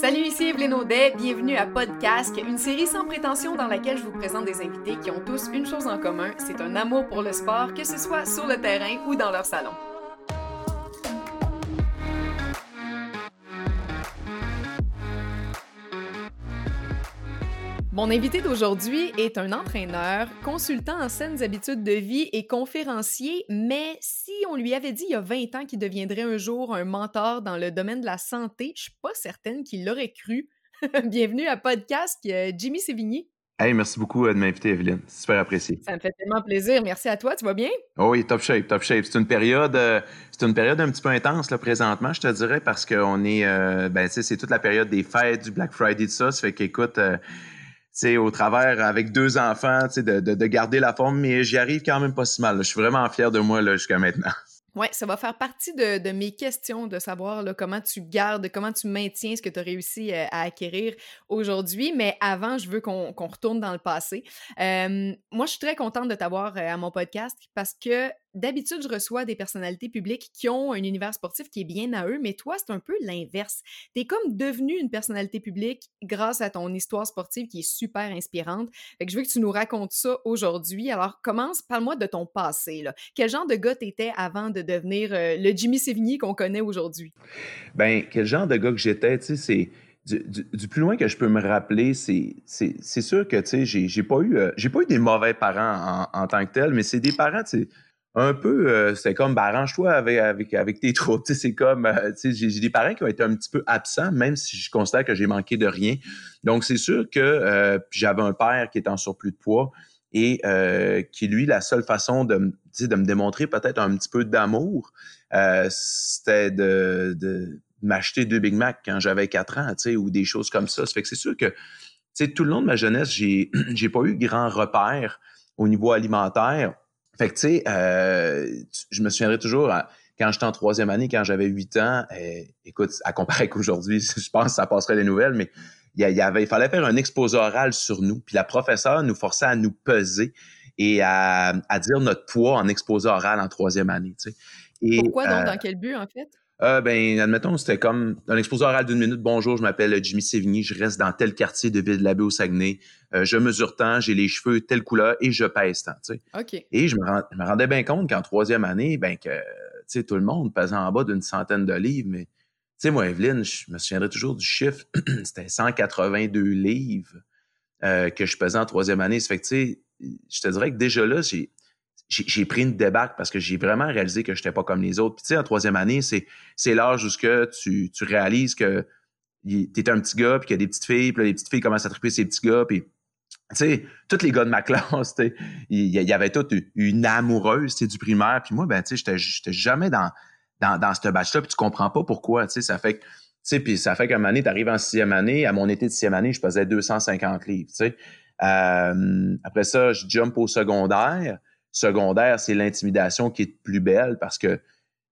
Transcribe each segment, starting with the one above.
Salut, ici Evelyne Audet, bienvenue à Podcast, une série sans prétention dans laquelle je vous présente des invités qui ont tous une chose en commun, c'est un amour pour le sport, que ce soit sur le terrain ou dans leur salon. Mon invité d'aujourd'hui est un entraîneur, consultant en saines habitudes de vie et conférencier, mais si on lui avait dit il y a 20 ans qu'il deviendrait un jour un mentor dans le domaine de la santé, je suis pas certaine qu'il l'aurait cru. Bienvenue à Podcast, euh, Jimmy Sévigny. Hey, merci beaucoup euh, de m'inviter, Evelyne. Super apprécié. Ça me fait tellement plaisir. Merci à toi. Tu vas bien? Oh oui, top shape, top shape. C'est une période, euh, c'est une période un petit peu intense là, présentement, je te dirais, parce qu'on est, ben, tu sais, c'est toute la période des fêtes, du Black Friday, tout ça. Ça fait qu'écoute, au travers avec deux enfants, de, de, de, garder la forme, mais j'y arrive quand même pas si mal. Je suis vraiment fier de moi jusqu'à maintenant. Oui, ça va faire partie de, mes questions de savoir comment tu gardes, comment tu maintiens ce que tu as réussi euh, à acquérir aujourd'hui. Mais avant, je veux qu'on retourne dans le passé. Euh, moi, je suis très contente de t'avoir euh, à mon podcast parce que d'habitude, je reçois des personnalités publiques qui ont un univers sportif qui est bien à eux, mais toi, c'est un peu l'inverse. Tu es comme devenu une personnalité publique grâce à ton histoire sportive qui est super inspirante. Je veux que tu nous racontes ça aujourd'hui. Alors, commence, parle-moi de ton passé. Quel genre de gars t'étais avant de devenir euh, le Jimmy Sévigny qu'on connaît aujourd'hui? Ben, quel genre de gars que j'étais, tu sais, c'est... Du, plus loin que je peux me rappeler, c'est sûr que, tu sais, j'ai pas eu euh, pas eu des mauvais parents en, en tant que tel, mais c'est des parents, tu sais, un peu, euh, c'est comme, ben, arrange-toi avec, avec, avec tes troubles. C'est comme, euh, j'ai des parents qui ont été un petit peu absents, même si je constate que j'ai manqué de rien. Donc, c'est sûr que euh, j'avais un père qui était en surplus de poids et qui, lui, la seule façon de, de me démontrer peut-être un petit peu d'amour, c'était de, de m'acheter deux Big Mac quand j'avais quatre ans, ou des choses comme ça. Ça fait que c'est sûr que, tout le long de ma jeunesse, j'ai j'ai pas eu grand repère au niveau alimentaire fait que, tu sais, euh, je me souviendrai toujours, quand j'étais en troisième année, quand j'avais huit ans, euh, écoute, à comparer qu'aujourd'hui, je pense que ça passerait les nouvelles, mais il y, avait, il fallait faire un exposé oral sur nous. Puis la professeure nous forçait à nous peser et à, dire notre poids en exposé oral en troisième année. Tu sais. Pourquoi donc? Euh, dans quel but, en fait? Euh, ben, admettons, c'était comme un exposé oral d'une minute. Bonjour, je m'appelle Jimmy Sévigny, je reste dans tel quartier de Ville-de-la-Baie au Saguenay. Euh, je mesure tant, j'ai les cheveux telle couleur et je pèse tant. Tu sais. OK. Et je me, rendais bien compte qu'en troisième année, ben que tu sais, tout le monde pesait en bas d'une centaine de livres. Mais tu sais, moi, Evelyne, je me souviendrai toujours du chiffre. c'était 182 livres euh, que je pesais en troisième année. Ça fait que tu sais, je te dirais que déjà là, j'ai j'ai pris une débarque parce que j'ai vraiment réalisé que je n'étais pas comme les autres. Puis tu sais, en troisième année, c'est l'âge où tu, tu réalises que tu es un petit gars, puis qu'il y a des petites filles, puis les petites filles commencent à triper ces petits gars, puis tu sais, tous les gars de ma classe, il y, avait toute une amoureuse du primaire, puis moi, ben, tu sais, j'étais jamais dans, dans, dans ce batch-là, puis tu comprends pas pourquoi, tu sais, ça fait que, sais, puis ça fait qu'à un moment donné, t'arrives en sixième année, à mon été de sixième année, je pesais 250 livres, tu sais. Euh, après ça, je jump au secondaire, secondaire, c'est l'intimidation qui est plus belle parce que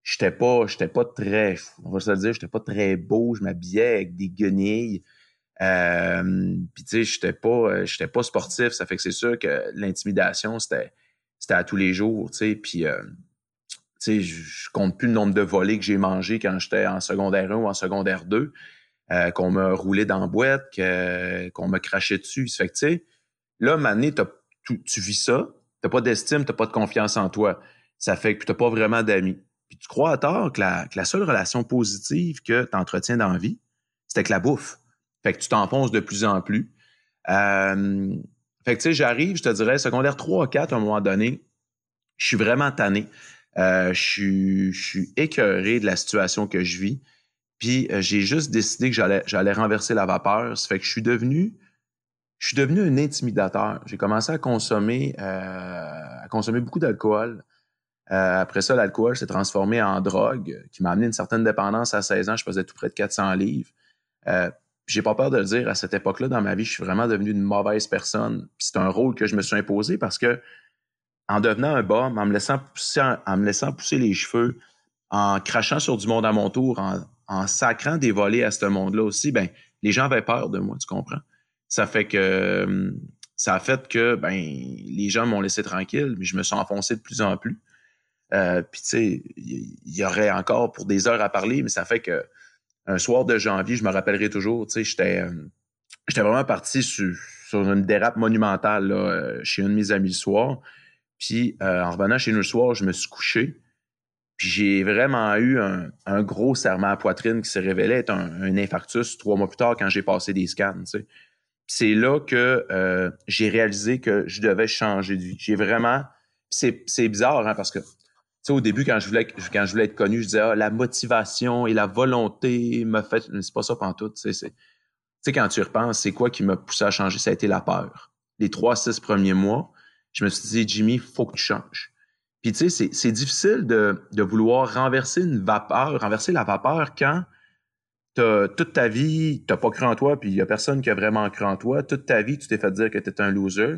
j'étais pas, j'étais pas très, on va se le dire, j'étais pas très beau, je m'habillais avec des guenilles. Euh, puis tu sais, j'étais pas, j'étais pas sportif, ça fait que c'est sûr que l'intimidation c'était, c'était à tous les jours, tu sais. Puis euh, tu sais, je compte plus le nombre de volets que j'ai mangé quand j'étais en secondaire 1 ou en secondaire 2, euh, qu'on m'a roulé dans la boîte, qu'on m'a craché dessus. Ça fait que tu sais, là, maintenant, tu vis ça, T'as pas d'estime, t'as pas de confiance en toi. Ça fait que t'as pas vraiment d'amis. Puis tu crois à tort que la, seule relation positive que tu entretiens dans la vie, c'est avec la bouffe. Fait que tu t'enfonces de plus en plus. Euh, fait que tu sais, j'arrive, je te dirais, secondaire 3 ou 4 à un moment donné, je suis vraiment tanné. Euh, je, suis, je écœuré de la situation que je vis. Puis euh, j'ai juste décidé que j'allais, j'allais renverser la vapeur. Ça fait que je suis devenu je suis devenu un intimidateur. J'ai commencé à consommer, euh, à consommer beaucoup d'alcool. Euh, après ça, l'alcool s'est transformé en drogue qui m'a amené une certaine dépendance à 16 ans. Je pesais tout près de 400 livres. Euh, j'ai pas peur de le dire, à cette époque-là dans ma vie, je suis vraiment devenu une mauvaise personne. c'est un rôle que je me suis imposé parce que en devenant un bas, en me laissant pousser, en, me laissant pousser les cheveux, en crachant sur du monde à mon tour, en, en sacrant des volets à ce monde-là aussi, ben les gens avaient peur de moi, tu comprends? Ça fait que euh, ça a fait que ben les gens m'ont laissé tranquille, mais je me suis enfoncé de plus en plus. Euh, puis tu sais, il y, aurait encore pour des heures à parler, mais ça fait que un soir de janvier, je me rappellerai toujours, tu sais, j'étais, j'étais vraiment parti sur, sur, une dérape monumentale chez un de mes amis le soir. Puis en revenant chez nous le soir, je me suis couché. Puis j'ai vraiment eu un, un, gros serment à poitrine qui s'est révélé être un, infarctus trois mois plus tard quand j'ai passé des scans. Tu sais. C'est là que euh, j'ai réalisé que je devais changer de vie. J'ai vraiment. C'est, bizarre hein, parce que au début, quand je voulais, quand je voulais être connu, je disais ah, la motivation et la volonté me fait. C'est pas ça pantoute. Tu sais, quand tu repenses, c'est quoi qui m'a poussé à changer? Ça a été la peur. Les trois, six premiers mois, je me suis dit, Jimmy, faut que tu changes. Puis tu sais, c'est difficile de, de, vouloir renverser une vapeur, renverser la vapeur quand toute ta vie, tu n'as pas cru en toi, puis il n'y a personne qui a vraiment cru en toi. Toute ta vie, tu t'es fait dire que tu un loser.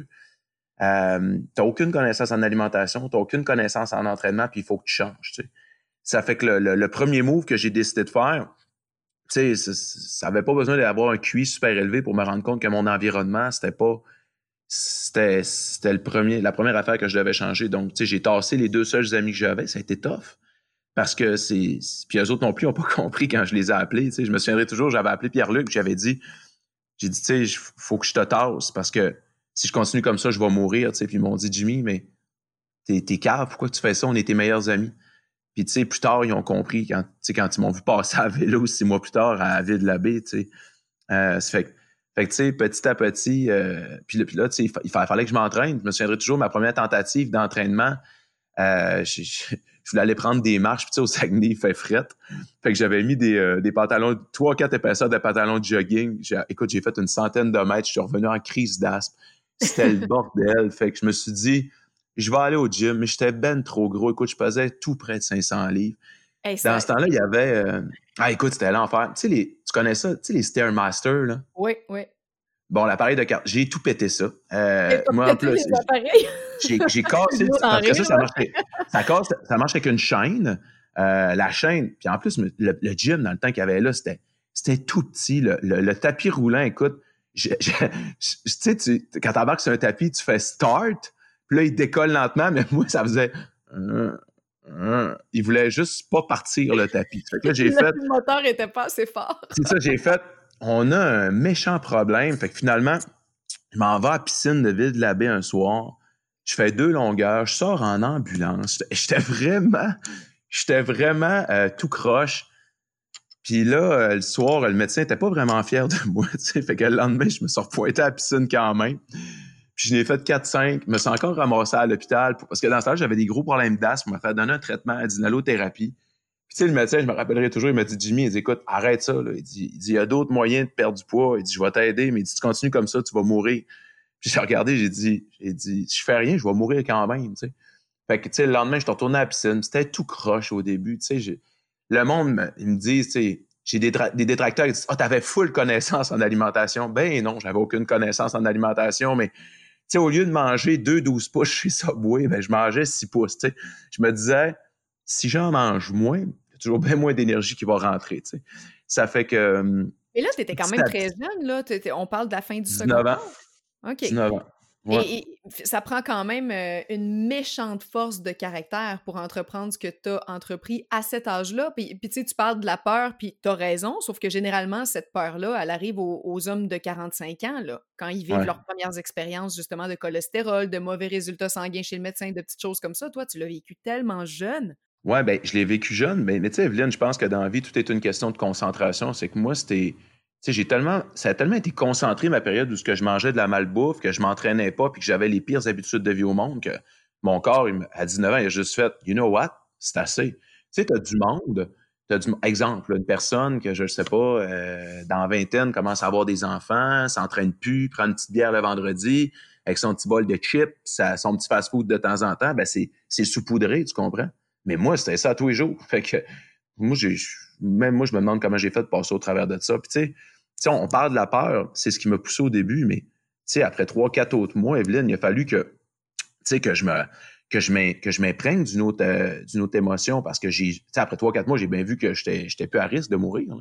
Euh, tu n'as aucune connaissance en alimentation, tu n'as aucune connaissance en entraînement, puis il faut que tu changes. Ça fait que le, premier move que j'ai décidé de faire, ça n'avait pas besoin d'avoir un QI super élevé pour me rendre compte que mon environnement, c'était pas c'était, la première affaire que je devais changer. Donc, tu sais, j'ai tassé les deux seuls amis que j'avais. Ça a été tough. Parce que c'est. Puis eux autres non plus n'ont pas compris quand je les ai appelés. Je me souviendrai toujours, j'avais appelé Pierre-Luc, j'avais dit J'ai dit, tu sais, faut que je te tasse parce que si je continue comme ça, je vais mourir. Puis ils m'ont dit Jimmy, mais t'es, t'es cave, pourquoi tu fais ça? On est tes meilleurs amis. Puis tu sais, plus tard, ils ont compris quand, quand ils m'ont vu passer à vélo six mois plus tard à Ville-de-la-Baie, tu sais. Euh, ça fait que tu sais, petit à petit, euh, puis, là, tu sais, il, fallait que je m'entraîne. Je me souviendrai toujours ma première tentative d'entraînement. Euh, voulais aller prendre des marches, puis tu sais, au Saguenay, il fait fret. Fait que j'avais mis des, euh, des pantalons, trois, quatre épaisseurs de pantalons de jogging. Écoute, j'ai fait une centaine de mètres, je suis revenu en crise d'asthme. C'était le bordel. Fait que je me suis dit, je vais aller au gym, mais j'étais ben trop gros. Écoute, je pesais tout près de 500 livres. Dans ce temps-là, il y avait. Euh, ah, écoute, c'était l'enfer. Tu sais, les... tu connais ça, tu sais, les Stairmaster, là? Oui, oui. Bon, l'appareil de carte, j'ai tout pété ça. Euh, moi, en plus, j'ai cassé. Après ça, ça marchait, ça, casse, ça marche avec une chaîne. Euh, la chaîne, puis en plus, le, gym, dans le temps qu'il y avait là, c'était tout petit. Le, le, tapis roulant, écoute, tu sais, quand t'embarques sur un tapis, tu fais start, puis là, il décolle lentement, mais moi, ça faisait il voulait juste pas partir le tapis. Fait que là, j'ai fait. Le moteur était pas assez fort. C'est ça, j'ai fait. On a un méchant problème. Fait que finalement, je m'en vais à la piscine de Ville de la Baie un soir. Je fais deux longueurs. Je sors en ambulance. J'étais vraiment, j'étais vraiment euh, tout croche. Puis là, euh, le soir, le médecin était pas vraiment fier de moi. Fait que le lendemain, je me suis repointé à la piscine quand même. Puis je l'ai fait 4-5. Je me suis encore ramassé à l'hôpital parce que dans ce temps j'avais des gros problèmes d'asthme. Il m'a fait donner un traitement à d'inhalothérapie. Puis tu sais, le médecin, je me rappellerai toujours, il m'a dit Jimmy, dit écoute, arrête ça. Là. Il dit il y a d'autres moyens de perdre du poids. Il dit je vais t'aider, mais il dit tu continues comme ça, tu vas mourir. Puis j'ai regardé, j'ai dit, j'ai dit, si je fais rien, je vais mourir quand même. Tu sais. Fait que tu sais, le lendemain, je suis retourné à la piscine. C'était tout croche au début. Tu sais, le monde, il me dit, tu sais, j'ai des, détracteurs qui disent Ah, oh, t'avais full connaissance en alimentation. Ben non, j'avais aucune connaissance en alimentation, mais sais, au lieu de manger 2-12 pouces chez Subway, ben, je mangeais 6 pouces. sais. Je me disais, si j'en mange moins, toujours bien moins d'énergie qui va rentrer. Ça fait que. Hum, Mais là, tu étais quand même très jeune. Là. On parle de la fin du secondaire. 19 ans. OK. 19 ans. Et, ça prend quand même euh, une méchante force de caractère pour entreprendre ce que tu as entrepris à cet âge-là. Puis, tu sais, tu parles de la peur, puis tu as raison, sauf que généralement, cette peur-là, elle arrive aux, hommes de 45 ans, là, quand ils vivent leurs premières expériences, justement, de cholestérol, de mauvais résultats sanguins chez le médecin, de petites choses comme ça. Toi, tu l'as vécu tellement jeune. Ouais, ben, je l'ai vécu jeune, mais, mais tu sais, Evelyne, je pense que dans la vie, tout est une question de concentration. C'est que moi, c'était j'ai tellement, ça a tellement été concentré ma période où ce que je mangeais de la malbouffe, que je m'entraînais pas, puis que j'avais les pires habitudes de vie au monde, que mon corps, à 19 ans, il a juste fait, you know what, c'est assez. Tu sais, tu as du monde, as du, exemple, une personne que je ne sais pas, euh, dans la vingtaine, commence à avoir des enfants, s'entraîne plus, prend une petite bière le vendredi, avec son petit bol de chips, son petit fast-food de temps en temps, ben c'est, c'est saupoudré, tu comprends? Mais moi, c'était ça tous les jours. Fait que moi, j'ai, même moi, je me demande comment j'ai fait de passer au travers de ça. Puis tu sais, on parle de la peur, c'est ce qui m'a poussé au début, mais après trois, quatre autres mois, Evelyne, il a fallu que, que je me que je m'imprègne d'une autre, euh, d'une autre émotion parce que j'ai, après trois, quatre mois, j'ai bien vu que j'étais, peu à risque de mourir.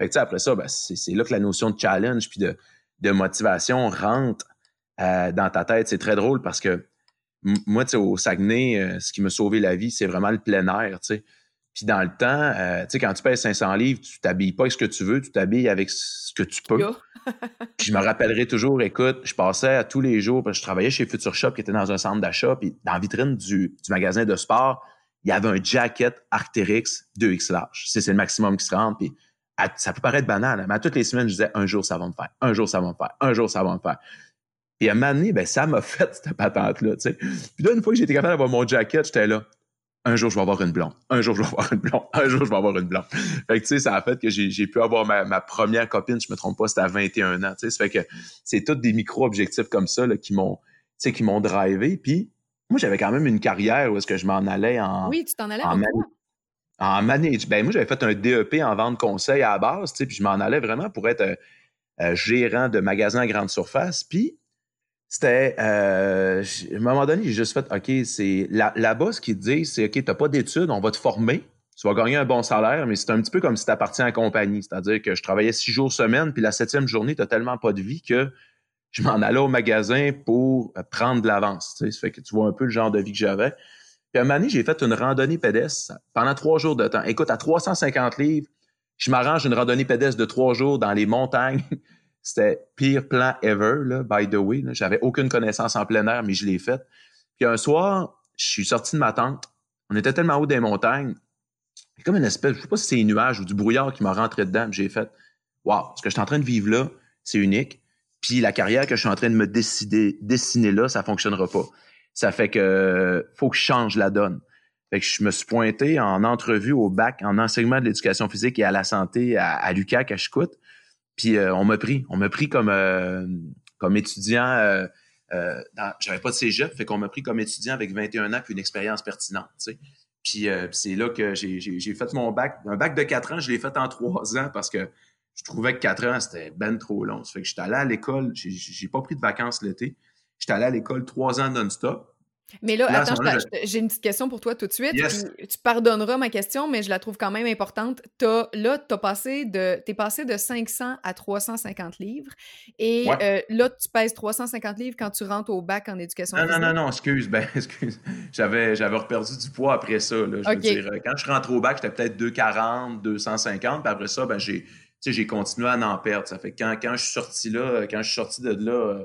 Fait après ça, ben, c'est, là que la notion de challenge puis de, de motivation rentre euh, dans ta tête. C'est très drôle parce que moi, au Saguenay, euh, ce qui m'a sauvé la vie, c'est vraiment le plein air. Puis dans le temps, euh, tu sais, quand tu pèses 500 livres, tu t'habilles pas avec ce que tu veux, tu t'habilles avec ce que tu peux. puis je me rappellerai toujours, écoute, je passais à tous les jours, parce que je travaillais chez Future Shop, qui était dans un centre d'achat, puis dans la vitrine du, du, magasin de sport, il y avait un jacket Arcteryx 2X large. C'est le maximum qui se rentre, puis ça peut paraître banal, mais à toutes les semaines, je disais, un jour, ça va me faire, un jour, ça va me faire, un jour, ça va me faire. Et à un moment donné, ben, ça m'a fait cette patente-là. Puis là, une fois que j'étais capable d'avoir mon jacket, j'étais là, un jour, je vais avoir une blonde. Un jour, je vais avoir une blonde. Un jour, je vais avoir une blonde. Fait que, tu sais, ça a fait que j'ai pu avoir ma, première copine, je me trompe pas, c'était à 21 ans, tu sais. Ça fait que c'est tous des micro-objectifs comme ça, là, qui m'ont, tu qui m'ont drivé. Puis, moi, j'avais quand même une carrière où est-ce que je m'en allais en... Oui, tu t'en allais en? En manage. Ben, moi, j'avais fait un DEP en vente conseil à la base, tu sais, puis je m'en allais vraiment pour être euh, euh, gérant de magasin à grande surface. Puis, c'était, euh, à un moment donné, j'ai juste fait, OK, c'est là-bas, ce qu'ils disent, c'est, OK, tu n'as pas d'études, on va te former, tu vas gagner un bon salaire, mais c'est un petit peu comme si tu appartiens à la compagnie. C'est-à-dire que je travaillais six jours semaine, puis la septième journée, tu tellement pas de vie que je m'en allais au magasin pour euh, prendre de l'avance. Tu sais, ça fait que tu vois un peu le genre de vie que j'avais. Puis à un moment donné, j'ai fait une randonnée pédestre pendant trois jours de temps. Écoute, à 350 livres, je m'arrange une randonnée pédestre de trois jours dans les montagnes C'était pire plan ever, là, by the way. J'avais aucune connaissance en plein air, mais je l'ai fait. Puis un soir, je suis sorti de ma tente. On était tellement haut des montagnes. C'est comme une espèce, je sais pas si c'est un nuage ou du brouillard qui m'a rentré dedans. J'ai fait, wow, ce que je suis en train de vivre là, c'est unique. Puis la carrière que je suis en train de me décider, dessiner là, ça fonctionnera pas. Ça fait que faut que je change la donne. Fait que je me suis pointé en entrevue au bac en enseignement de l'éducation physique et à la santé à, à à Chicoute. Puis euh, on m'a pris, on m'a pris comme euh, comme étudiant. Euh, j'avais pas de cégep, fait qu'on m'a pris comme étudiant avec 21 ans puis une expérience pertinente. Puis c'est là que j'ai fait mon bac. Un bac de 4 ans, je l'ai fait en 3 ans parce que je trouvais que 4 ans, c'était ben trop long. Ça fait que j'étais allé à l'école, j'ai pas pris de vacances l'été. J'étais allé à l'école 3 ans non-stop. Mais là, attends, j'ai une petite question pour toi tout de suite. tu pardonneras ma question, mais je la trouve quand même importante. As, là, tu passé de, es passé de 500 à 350 livres. Et euh, là, tu pèses 350 livres quand tu rentres au bac en éducation non, Non, non, non, excuse. Ben, excuse. J'avais, j'avais reperdu du poids après ça. Là, je veux dire, quand je rentre au bac, j'étais peut-être 240, 250. Puis après ça, ben, j'ai, j'ai continué à en perdre. Ça fait que quand, quand je suis sorti là, quand je suis sorti de là, euh,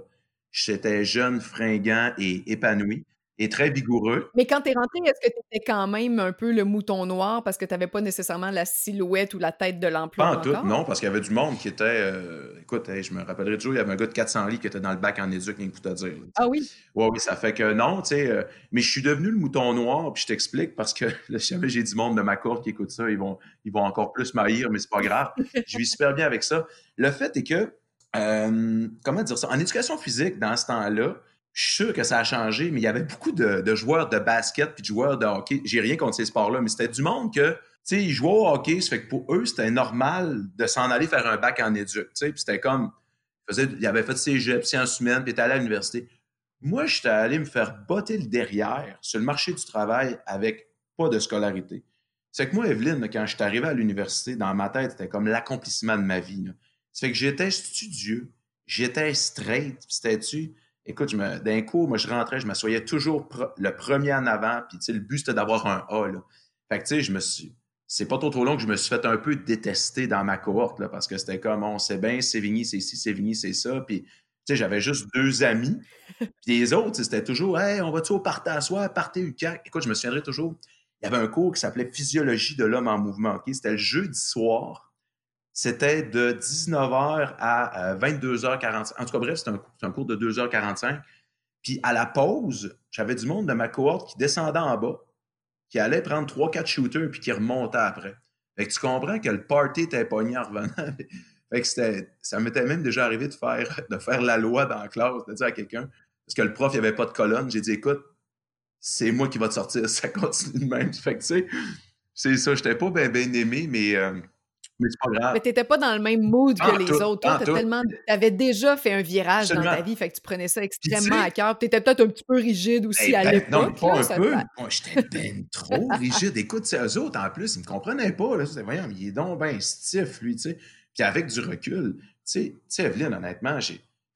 j'étais jeune, fringant et épanoui et très vigoureux. Mais quand tu es rentré, est-ce que tu étais quand même un peu le mouton noir parce que tu n'avais pas nécessairement la silhouette ou la tête de l'emploi? Pas en tout, non, parce qu'il y avait du monde qui était. Euh, écoute, je me rappellerai toujours, il y avait un gars de 400 lits qui était dans le bac en éduc, rien que te dire. Ah oui? Oui, oui, ça fait que non, tu sais. Euh, mais je suis devenu le mouton noir, puis je t'explique parce que j'ai du monde de ma cour qui écoute ça, ils vont, ils vont encore plus m'haïr, mais c'est pas grave. je vis super bien avec ça. Le fait est que, euh, comment dire ça? En éducation physique, dans ce temps-là, je suis sûr que ça a changé, mais il y avait beaucoup de, joueurs de basket puis de joueurs de hockey. J'ai rien contre ces sports-là, mais c'était du monde que, tu sais, ils jouaient au hockey, ça fait que pour eux, c'était normal de s'en aller faire un bac en éduc, tu sais, puis c'était comme, il avait fait ses jeux, sciences humaines, puis était allé à l'université. Moi, j'étais allé me faire botter le derrière sur le marché du travail avec pas de scolarité. C'est que moi, Evelyne, quand je suis arrivé à l'université, dans ma tête, c'était comme l'accomplissement de ma vie. Ça fait que j'étais studieux, j'étais straight, c'était-tu Écoute, d'un coup, moi, je rentrais, je m'assoyais toujours le premier en avant, puis, tu sais, le but, c'était d'avoir un A, là. Fait que, tu sais, je me suis... C'est pas trop trop long que je me suis fait un peu détester dans ma cohorte, là, parce que c'était comme, on sait bien, Sévigny, c'est ici, Sévigny, c'est ça, puis... Tu sais, j'avais juste deux amis. Puis les autres, c'était toujours, hey, on va-tu au party à soir, party UCAC? Écoute, je me souviendrai toujours, il y avait un cours qui s'appelait Physiologie de l'homme en mouvement. OK? C'était le jeudi soir c'était de 19h à 22h45. En tout cas, bref, c'était un, cours de 2h45. Puis à la pause, j'avais du monde de ma cohorte qui descendait en bas, qui allait prendre 3-4 shooters puis qui remontait après. Fait que tu comprends que le party était pogné en revenant. fait que ça m'était même déjà arrivé de faire, de faire la loi dans la classe, de dire à quelqu'un, parce que le prof, il n'y avait pas de colonne. J'ai dit, écoute, c'est moi qui va te sortir, ça continue de même. Fait que tu sais, c'est ça, je n'étais pas bien aimé, mais. Euh, mais c'est pas grave. Mais t'étais pas dans le même mood que les autres. Toi, tu tellement... avais déjà fait un virage dans ta vie, fait que tu prenais ça extrêmement à cœur. T'étais peut-être un petit peu rigide aussi à ben, l'époque. Non, pas un peu. Moi, j'étais ben trop rigide. Écoute, eux autres, en plus, ils me comprenaient pas. Là. Voyons, il est donc ben stiff, lui, tu sais. Puis avec du recul, tu sais, Evelyne, honnêtement,